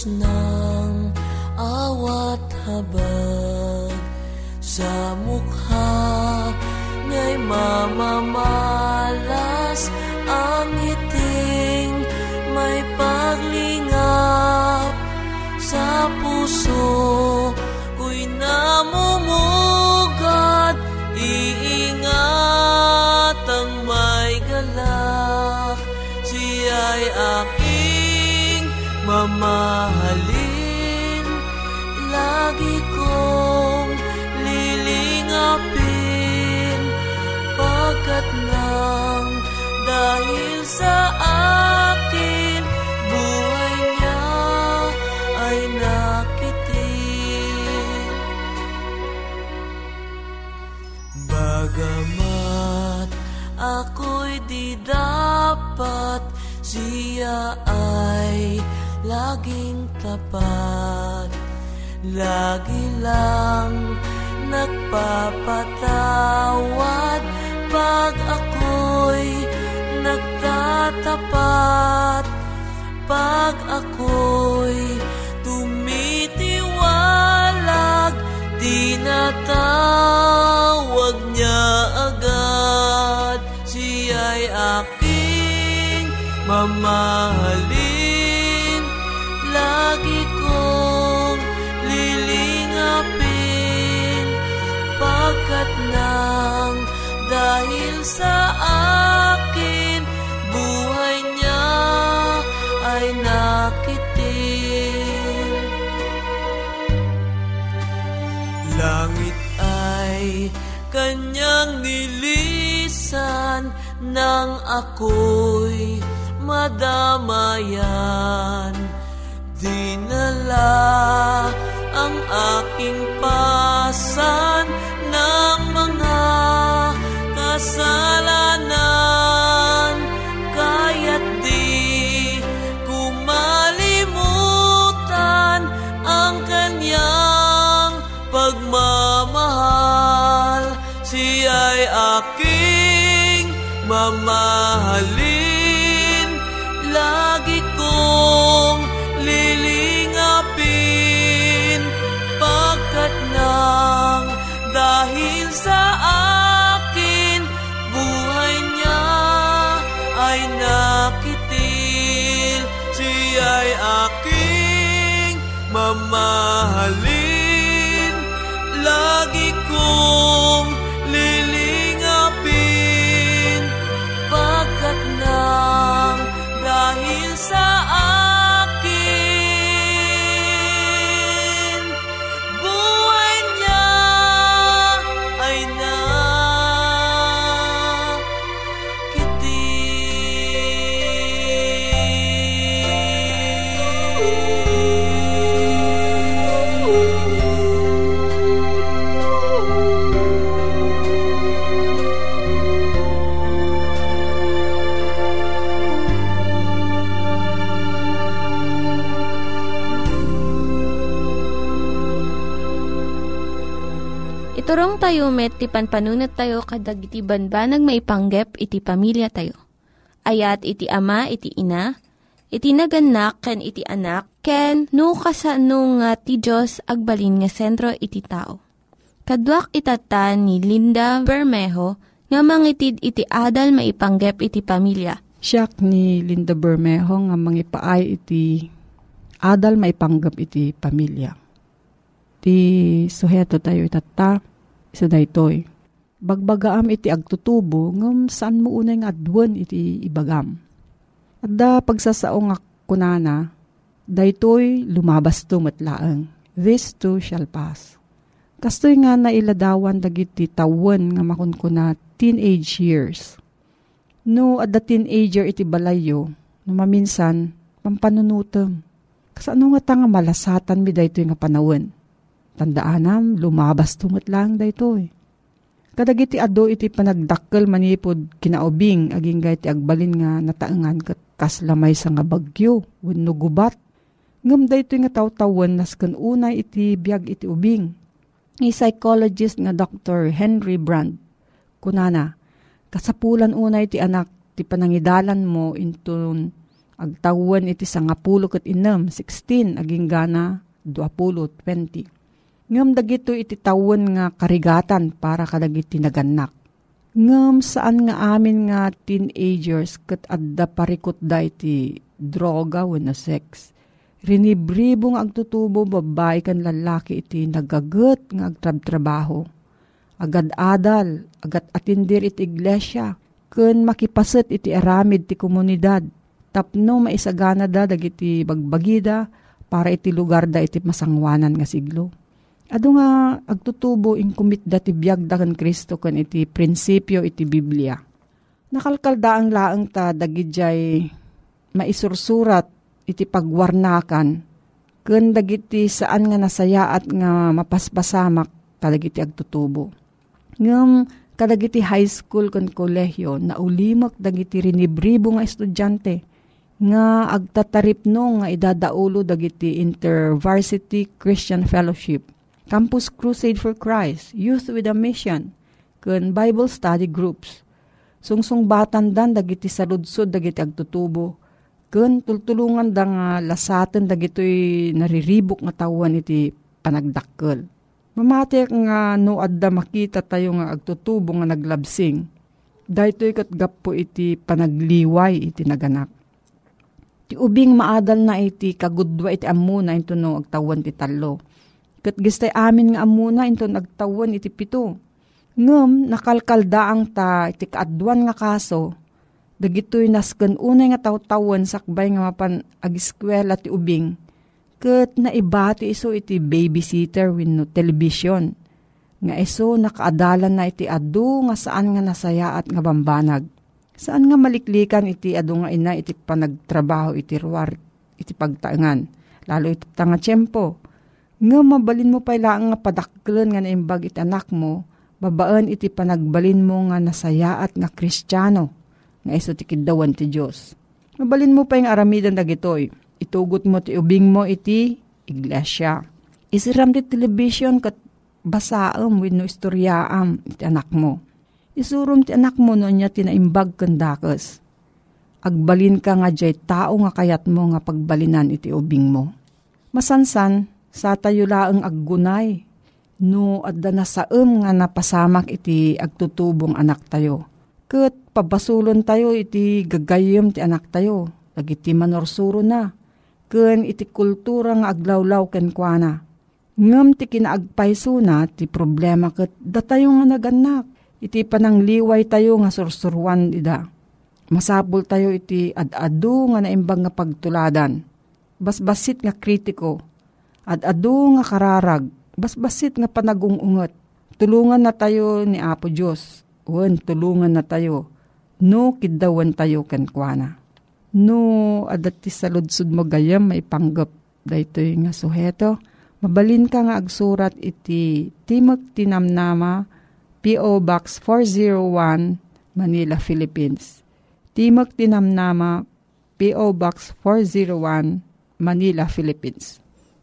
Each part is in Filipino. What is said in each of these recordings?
Puspos ng awat habag. Sa mukha nga'y mamamalas akin Buhay ay nakitin Bagamat ako'y di dapat siya ay laging tapat. Lagi lang nagpapatawad nagtatapat Pag ako'y tumitiwalag Tinatawag niya agad. Siya'y aking mamahalin. Lagi kong lilingapin. Pagkat nang dahil sa nilisan nang ako'y madamayan Dinala ang aking Tayo met, ti panpanunat tayo kadag iti banbanag maipanggep iti pamilya tayo. Ayat iti ama, iti ina, iti naganak, ken iti anak, ken no, kasano nga ti Diyos agbalin nga sentro iti tao. Kaduak itatan ni Linda Bermejo nga mangitid iti adal maipanggep iti pamilya. Siya ni Linda Bermejo nga mangipaay iti adal maipanggap iti pamilya. Ti suheto tayo itata, isa daytoy. Bagbagaam iti agtutubo, ngam saan mo unay nga adwan iti ibagam. At da pagsasao nga kunana, daytoy lumabas to matlaang. This too shall pass. Kastoy nga nailadawan dagiti tawan nga makunkuna teenage years. No, at the teenager iti balayo, no maminsan, pampanunutem. Kasano nga ta nga malasatan mi daytoy nga panawin. Tandaanam, lumabas tumot lang daytoy. Kadagiti ado iti panagdakkel manipod kinaubing aging ti agbalin nga nataengan kat kaslamay sa nga bagyo wenno gubat. Ngem daytoy nga tawtawan nasken unay iti biag iti ubing. Ni psychologist nga Dr. Henry Brand kunana kasapulan unay ti anak ti panangidalan mo into agtawan iti sangapulo ket inem 16 aging gana 20 20 Ngam dagito iti tawon nga karigatan para kadagiti naganak. Ngam saan nga amin nga teenagers kat adda parikot da iti droga wenno sex. Rinibribo nga agtutubo babae kan lalaki iti nagagat nga agtrab-trabaho. Agad adal, agat atindir iti iglesia, ken makipaset iti aramid ti komunidad. Tapno maisagana da dagiti bagbagida para iti lugar da iti masangwanan nga siglo. Ado nga agtutubo in kumit dati biyag da kan Kristo kan iti prinsipyo iti Biblia. Nakalkalda ang laang ta dagijay maisursurat iti pagwarnakan ken dagiti saan nga nasaya at nga mapaspasamak kadagiti agtutubo. Ngem kadagiti high school ken kolehiyo naulimak dagiti rinibribo nga estudyante nga agtataripno nga idadaulo dagiti InterVarsity Christian Fellowship Campus Crusade for Christ, Youth with a Mission, kun Bible Study Groups. Sungsung batan dan dagiti saludsod dagiti agtutubo. Kun tultulungan da nga lasaten dagitoy nariribok nga tawan iti panagdakkel. Mamatek nga no adda makita tayo nga agtutubo nga naglabsing. Daytoy kat gapo iti panagliway iti naganak. Ti ubing maadal na iti kagudwa iti amuna ito no agtawan ti talo Kat gistay amin nga amuna into nagtawan iti pito. Ngem nakalkaldaang ta iti kaadwan nga kaso. Dagitoy nasken unay nga tawtawan sakbay nga mapan agiskwela ti ubing. Kat naibati iso iti babysitter wenno television. Nga iso nakaadalan na iti adu nga saan nga nasayaat nga bambanag. Saan nga maliklikan iti adu nga ina iti panagtrabaho iti ruwar iti pagtaengan. Lalo iti tanga tiyempo nga mabalin mo pa ilang nga padaklan nga naimbag iti anak mo, babaan iti panagbalin mo nga nasayaat nga kristyano, nga iso ti kidawan ti Diyos. Mabalin mo pa yung aramidan dagitoy, itugot mo ti ubing mo iti iglesia. Isiram ti television kat basaam wenno istoryaam iti anak mo. isurum ti anak mo no niya tinaimbag kandakes. Agbalin ka nga jay tao nga kayat mo nga pagbalinan iti ubing mo. Masansan, sa tayo laeng aggunay, no adda na saem nga napasamak iti agtutubong anak tayo. Ket pabasulon tayo iti gagayem ti anak tayo, dagiti manorsuro na, ken iti kultura nga aglawlaw ken kuana. Ngem ti kinaagpayso na ti problema ket datayo nga naganak, iti panangliway tayo nga sursurwan ida. Masapul tayo iti ad-adu nga naimbag nga pagtuladan. Basbasit nga kritiko, ad-adu nga kararag, basbasit nga panagungungot. Tulungan na tayo ni Apo Diyos wen tulungan na tayo. No, kidawan tayo kenkwana. No, adat ti saludsud mo gayam may panggap daytoy nga suheto. Mabalin ka nga agsurat iti Timog Tinamnama, P.O. Box 401, Manila, Philippines. Timog Tinamnama, P.O. Box 401, Manila, Philippines.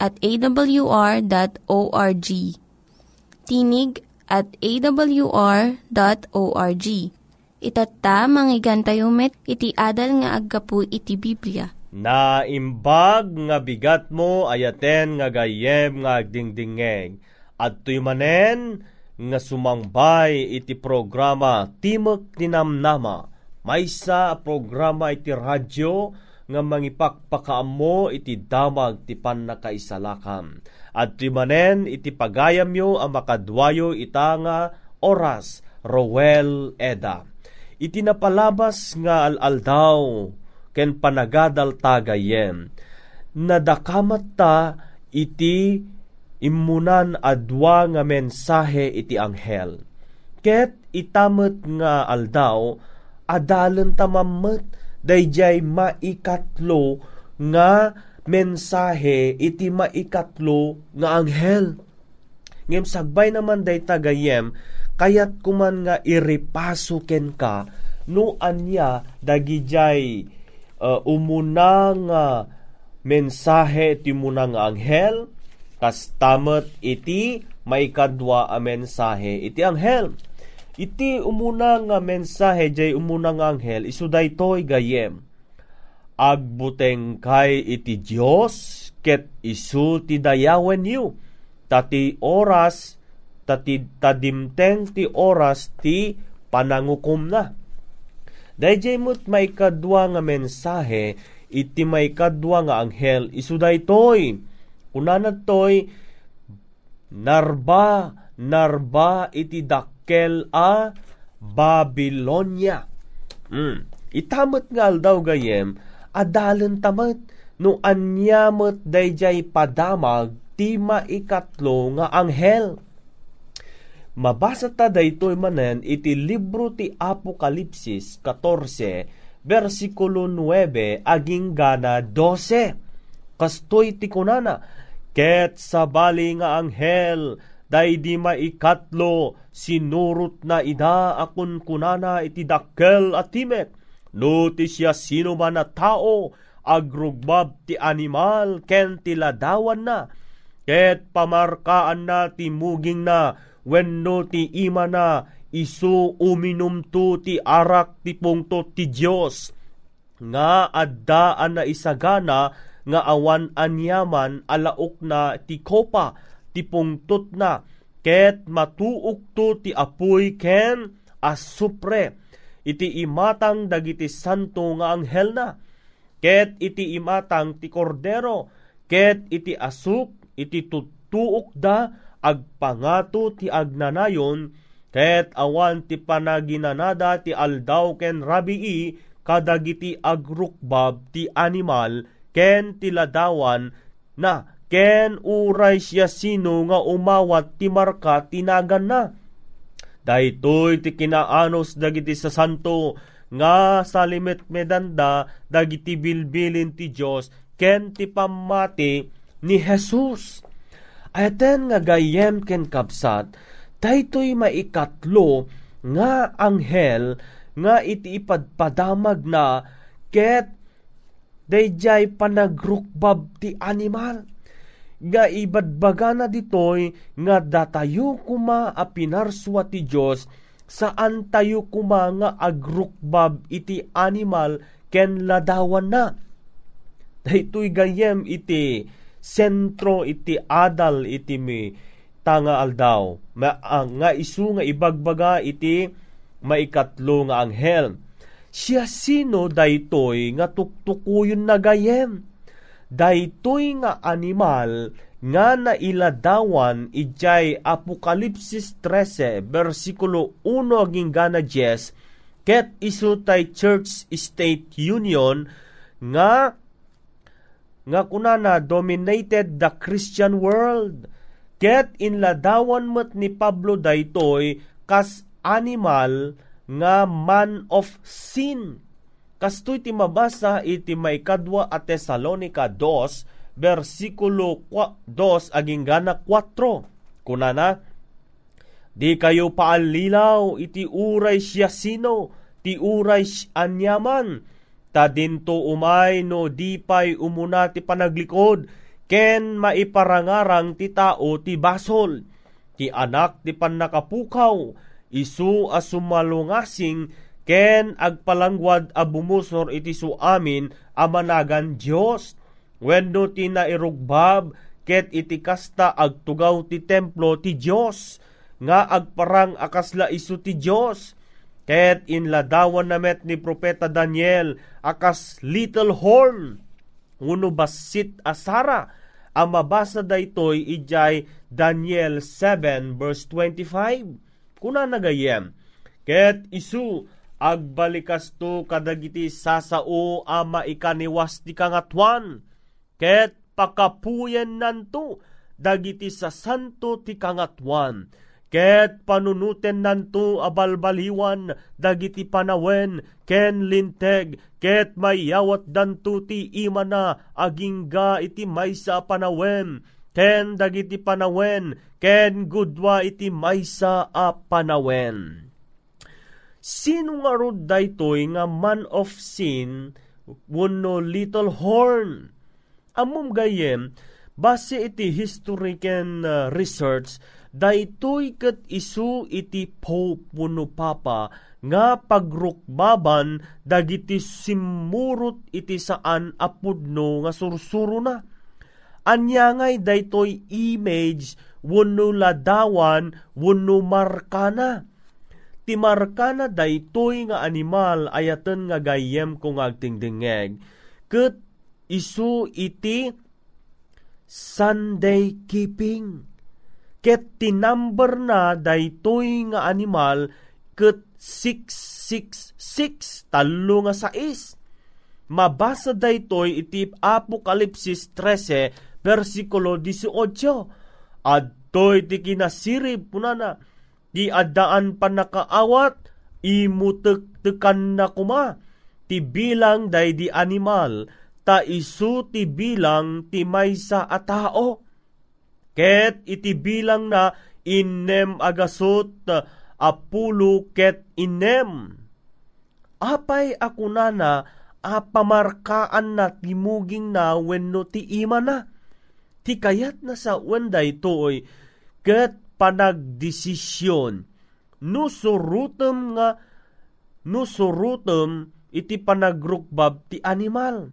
at awr.org. Tinig at awr.org. Itatta, manggigan tayo met, iti adal nga aggapu iti Biblia. Naimbag nga bigat mo ayaten nga gayem nga agdingdingeg. At tuy manen nga sumangbay iti programa Timok Tinamnama. Maysa programa iti radyo nga mangipakpakaamo iti damag ti pannakaisalakan. At tuy manen iti pagayam yo ang makadwayo ita oras Rowel Eda. Iti napalabas nga alaldaw ken panagadal tagayem nadakamat ta iti imunan adwa nga mensahe iti anghel. Ket itamet nga aldaw adalan tamamet dayjay maikatlo nga mensahe iti maikatlo nga anghel. Ngem sagbay naman day tagayem kayat kuman nga iripaso ken ka no anya dagijay uh, umunang uh, mensahe ti munang anghel kastamet iti maikadwa a mensahe iti anghel iti umunang nga mensahe jay umunang anghel isu daytoy gayem agbuteng kay iti Dios ket isu ti dayawen yu tati oras tati tadimteng ti oras ti panangukom na. Dayjay mo't may kadwa nga mensahe, iti may kadwa nga anghel, isuday toy. Unanad toy, narba, narba iti dakkel a Babylonia. Mm. Itamot nga aldaw gayem, adalan tamat, no anyamot dayjay padamag, ti maikatlo nga anghel Mabasa ta daytoy manen iti libro ti Apokalipsis 14 versikulo 9 aging gana 12. Kastoy ti kunana, ket sabali nga anghel day di maikatlo sinurot na ida akun kunana iti dakkel at timek. No ti siya sino man na tao agrugbab ti animal ken ti ladawan na. Ket pamarkaan na ti muging na wenno ti ima na isu uminum tu ti arak ti pungto ti Dios nga addaan na isagana nga awan anyaman alaok na ti kopa ti pungtot na. Ket matuok tu ti apoy ken asupre. Iti imatang dagiti santo nga anghel na. Ket iti imatang ti kordero. Ket iti asuk iti tutuok da agpangato ti agnanayon. Ket awan ti panaginanada ti aldaw ken rabii kadagiti agrukbab ti animal ken ti ladawan na ken uray siya sino nga umawat ti marka tinagan na Daytoy ti kinaanos dagiti sa santo nga salimet medanda dagiti bilbilin ti Dios ken ti pamati ni Jesus. Ayaten nga gayem ken kapsat, daytoy maikatlo nga anghel nga iti ipadpadamag na ket dayjay panagrukbab ti animal nga ibadbaga na ditoy nga datayo kuma a pinarswa ti Dios saan tayo kuma nga agrukbab iti animal ken ladawan na. Daytoy gayem iti sentro iti adal iti mi tanga aldaw. Ma, uh, nga isu nga ibagbaga iti maikatlo nga anghel. Siya sino daytoy nga tuktukuyon na gayem daytoy nga animal nga nailadawan ijay Apokalipsis 13 versikulo 1 aging gana 10 ket isu tay Church State Union nga nga kunana dominated the Christian world. Ket inladawan met ni Pablo daytoy kas animal nga man of sin Kastoy ti mabasa iti maikadwa at Tesalonica 2, versikulo 2 aging gana 4. Kunana, Di kayo paalilaw iti uray siya sino, ti uray anyaman, ta dinto umay no di pay umuna ti panaglikod, ken maiparangarang ti tao ti basol, ti anak ti panakapukaw, isu asumalungasing ken agpalangwad a bumusor iti suamin a managan Dios wenno ti nairugbab ket iti kasta agtugaw ti templo ti Dios nga agparang akasla isu ti Dios ket inladawan namet ni propeta Daniel akas little horn uno basit asara. Ang mabasa daytoy ijay Daniel 7 verse 25 kuna nagayem ket isu agbalikas to kadagiti sasao ama ikaniwas ti kangatwan ket pakapuyen nanto dagiti sa santo ti kangatwan ket panunuten nanto abalbaliwan dagiti panawen ken linteg ket mayawat danto ti imana agingga iti maysa panawen. Ken dagiti panawen ken gudwa iti maysa a panawen Sino nga rod daytoy nga man of sin wano little horn? Amom gayem, base iti history ken uh, research, daytoy ket isu iti Pope wano Papa nga pagrukbaban dagiti simurot iti saan apudno nga sursuro na. Anyangay daytoy image wano ladawan wano markana ti markana daytoy nga animal ayaten nga gayem kung agtingdingeg. Ket isu iti Sunday keeping. Ket tinumber na daytoy nga animal ket 666 talo nga sais. Mabasa daytoy iti Apokalipsis 13 versikulo 18. Adtoy ti kinasirib punana Di adaan pa nakaawat, imutek-tekan na kuma. Ti bilang day di animal, ta isu ti bilang ti maysa a tao. Ket iti bilang na inem agasot apulo ket inem. Apay ako na na apamarkaan na timuging na wenno ti ima na. Ti kayat na sa wenday toy ket panagdesisyon no surutem nga no surutem iti panagrukbab ti animal.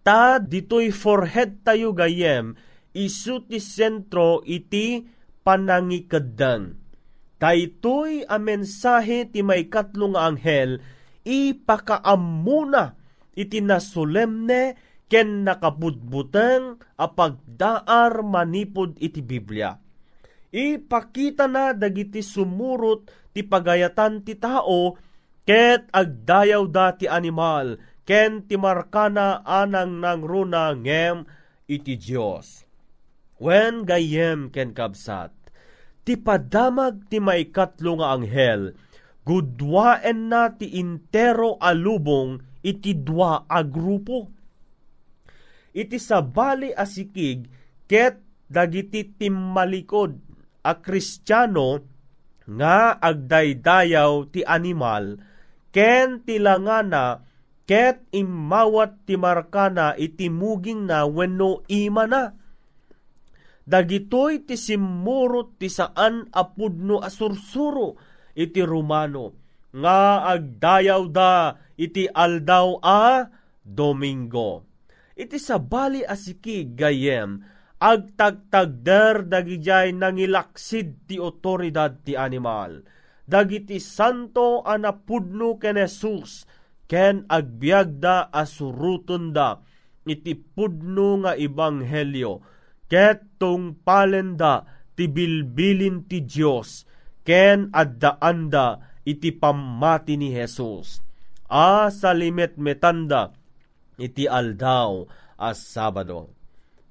Ta ditoy forehead tayo gayem isu ti sentro iti panangikedan. Daytoy a mensahe ti may katlo nga anghel ipakaamuna iti nasolemne ken nakabudbuteng a pagdaar manipod iti Biblia ipakita na dagiti sumurot ti pagayatan ti tao ket agdayaw da ti animal ken ti markana anang nang runa ngem iti Dios. When gayem ken kabsat, ti padamag ti maikatlo nga anghel, gudwaen na ti intero alubong iti dua a grupo. Iti sabali asikig ket dagiti timmalikod a kristyano nga agdaydayaw ti animal ken tilangana ket imawat ti markana iti muging na wenno ima na. Dagitoy ti simurot ti saan apudno asursuro iti Romano nga agdayaw da iti aldaw a Domingo. Iti sabali asiki gayem agtagtagder dagijay nangilaksid ti otoridad ti animal. Dagiti santo anapudno ken Jesus ken agbiagda asuruton da iti pudno nga ibanghelyo ket palenda ti bilbilin ti Dios ken addaanda iti pamati ni Jesus. A salimet metanda iti aldaw as Sabado.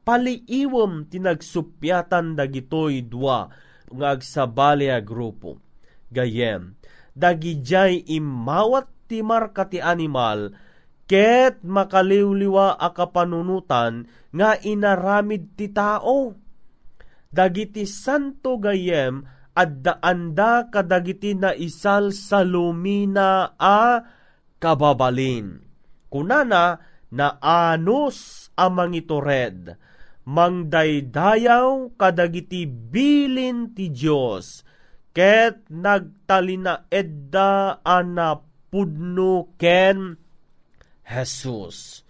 Paliiwom tinagsupyatan dagitoy dua nga agsabali a grupo. Gayem, dagijay imawat ti marka ti animal, ket makaliwliwa a kapanunutan nga inaramid ti tao. Dagiti santo gayem addaanda kadagiti na isal sa lumina a kababalin. Kunana na anos amang itored, mangdaydayaw kadagiti bilin ti Diyos, ket nagtalina edda ana pudno ken Jesus.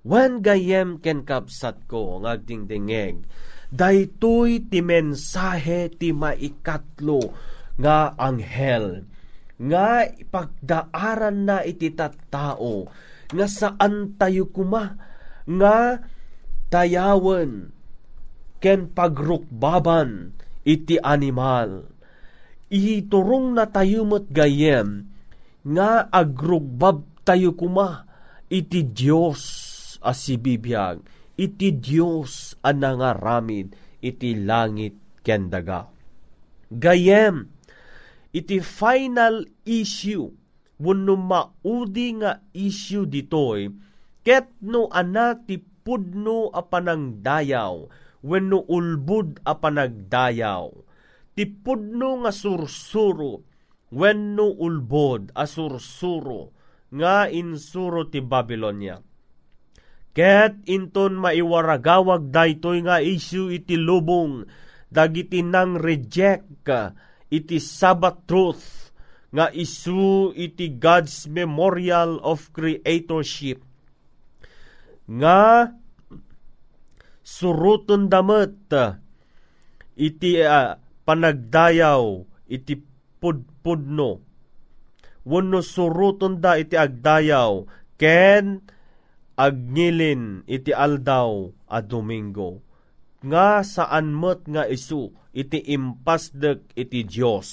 When gayem ken kapsat ko ngagdingdingeg, daytoy ti mensahe ti maikatlo nga anghel nga ipagdaaran na iti tattao nga saan tayo kuma nga tayawan ken pagrukbaban iti animal. Iturong na tayo gayem nga agrugbab tayo kuma iti Dios asibibiyag iti Dios ang nangaramid iti langit ken daga. Gayem iti final issue wenno maudi nga issue ditoy ket no ana ti pudno a panangdayaw wenno ulbud a panagdayaw ti pudno nga sursuro wenno ulbod a sursuro nga insuro ti Babylonia. Ket inton maiwaragawag daytoy nga issue iti lubong dagiti nang reject iti Sabbath truth nga isu iti God's memorial of creatorship nga suruton damet iti uh, panagdayaw iti pudpudno wenno suruton da iti agdayaw ken agngilin iti aldaw a Domingo nga saan met nga isu iti impasdek iti Dios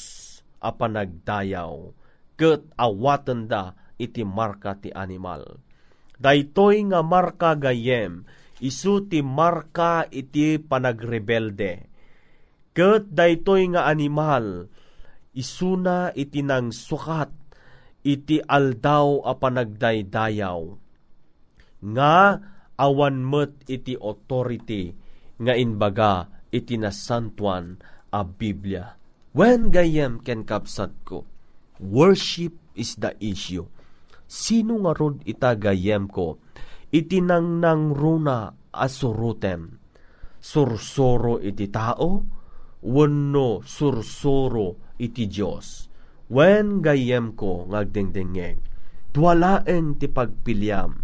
a panagdayaw ket awaten da iti marka ti animal. Daytoy nga marka gayem isu ti marka iti panagrebelde. Ket daytoy nga animal isuna iti nang sukat iti aldaw a panagdaydayaw nga awan met iti authority nga inbaga iti nasantuan a Biblia. When gayem ken kapsat ko, worship is the issue. Sino nga rod ita gayem ko, iti nang nang runa asurutem. Sursoro iti tao, wenno sursoro iti Dios. When gayem ko ngagdengdengeng, tuwalaeng ti pagpiliam.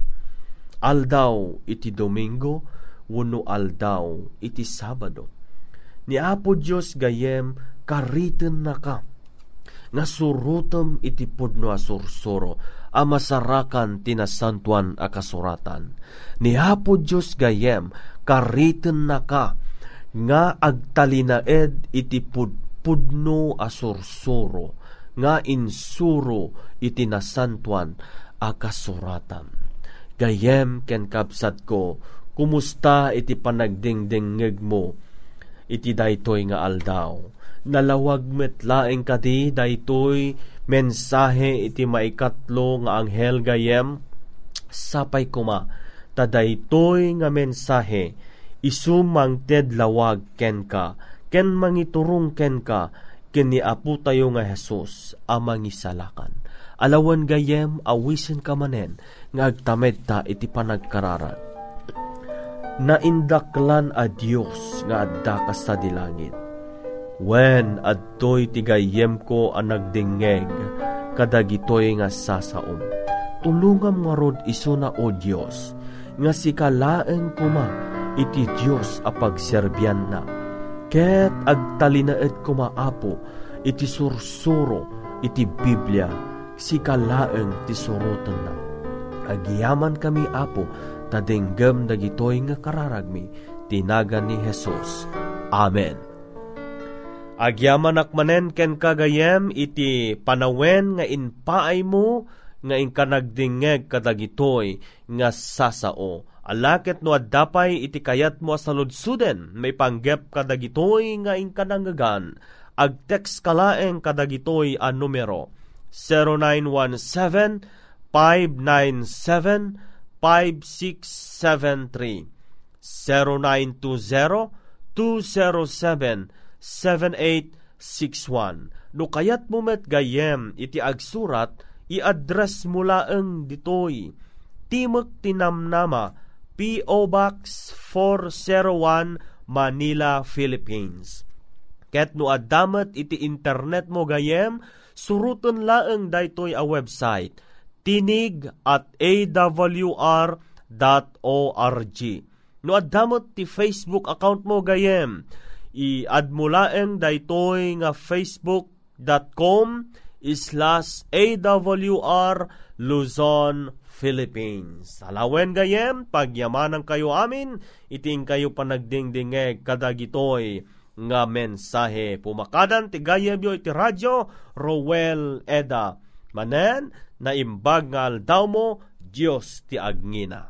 Aldaw iti Domingo, wenno aldaw iti Sabado. Ni Apo Dios gayem kariten na ka nga iti pudno a sursuro a masarakan tinasantuan a kasuratan. Ni Apo Dios gayem kariten na ka nga agtalinaed iti pudpudno a sursuro nga insuro iti nasantuan a. Gayem ken kapsat ko kumusta iti panagdingdingeg mo iti daytoy nga aldaw nalawag met laeng kadi daytoy mensahe iti maikatlo nga anghel gayem. Sapay kuma tadaytoy nga mensahe isumang ted lawag ken ka ken mangiturong ken ka ken ni apo tayo nga Hesus amang isalakan. Alawan gayem awisen ka manen nga agtamed ta iti panagkararan. Naindaklan a Dios nga adda ka sa dilangit Wen adtoy tigayem ko ang nagdingeg, kadagitoy nga sasaom. Tulungam nga rod iso na o Diyos, nga si kalaeng kuma iti Diyos a pagserbyan na. Ket agtalinaed kumaapo iti sursuro iti Biblia, si kalaeng ti surutan na. Agiyaman kami apo, tadenggem dagitoy nga kararagmi, tinagan ni Jesus. Amen. Agyaman akmanen ken kagayem iti panawen nga inpaay mo nga inkanagdingeg kadagitoy nga sasao. Alakit no addapay iti kayat mo sa ludsuden may panggep kadagitoy nga inkanangagan. Ag text kalaeng kadagitoy a numero 0917 597 5673 0920 207 7861. No kayat mo met gayem iti agsurat, i-address mo laeng ditoy. Timok Tinamnama, P.O. Box 401, Manila, Philippines. Ket no adamat iti internet mo gayem, suruton laeng daytoy a website tinig at awr.org. No adamot ti Facebook account mo gayem, i-admulaeng daytoy nga facebook.com slash awr Luzon, Philippines. Alawen gayem, pagyamanan kayo amin, iting kayo panagdingdingeg kadagitoy nga mensahe. Pumakadan ti gayem yo iti radyo, Rowel Eda. Manen, na imbag nga aldaw mo, Diyos ti agngina.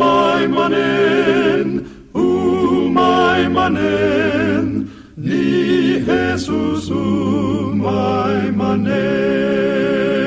Umay manen, umay manen, ni Jesus umay manen.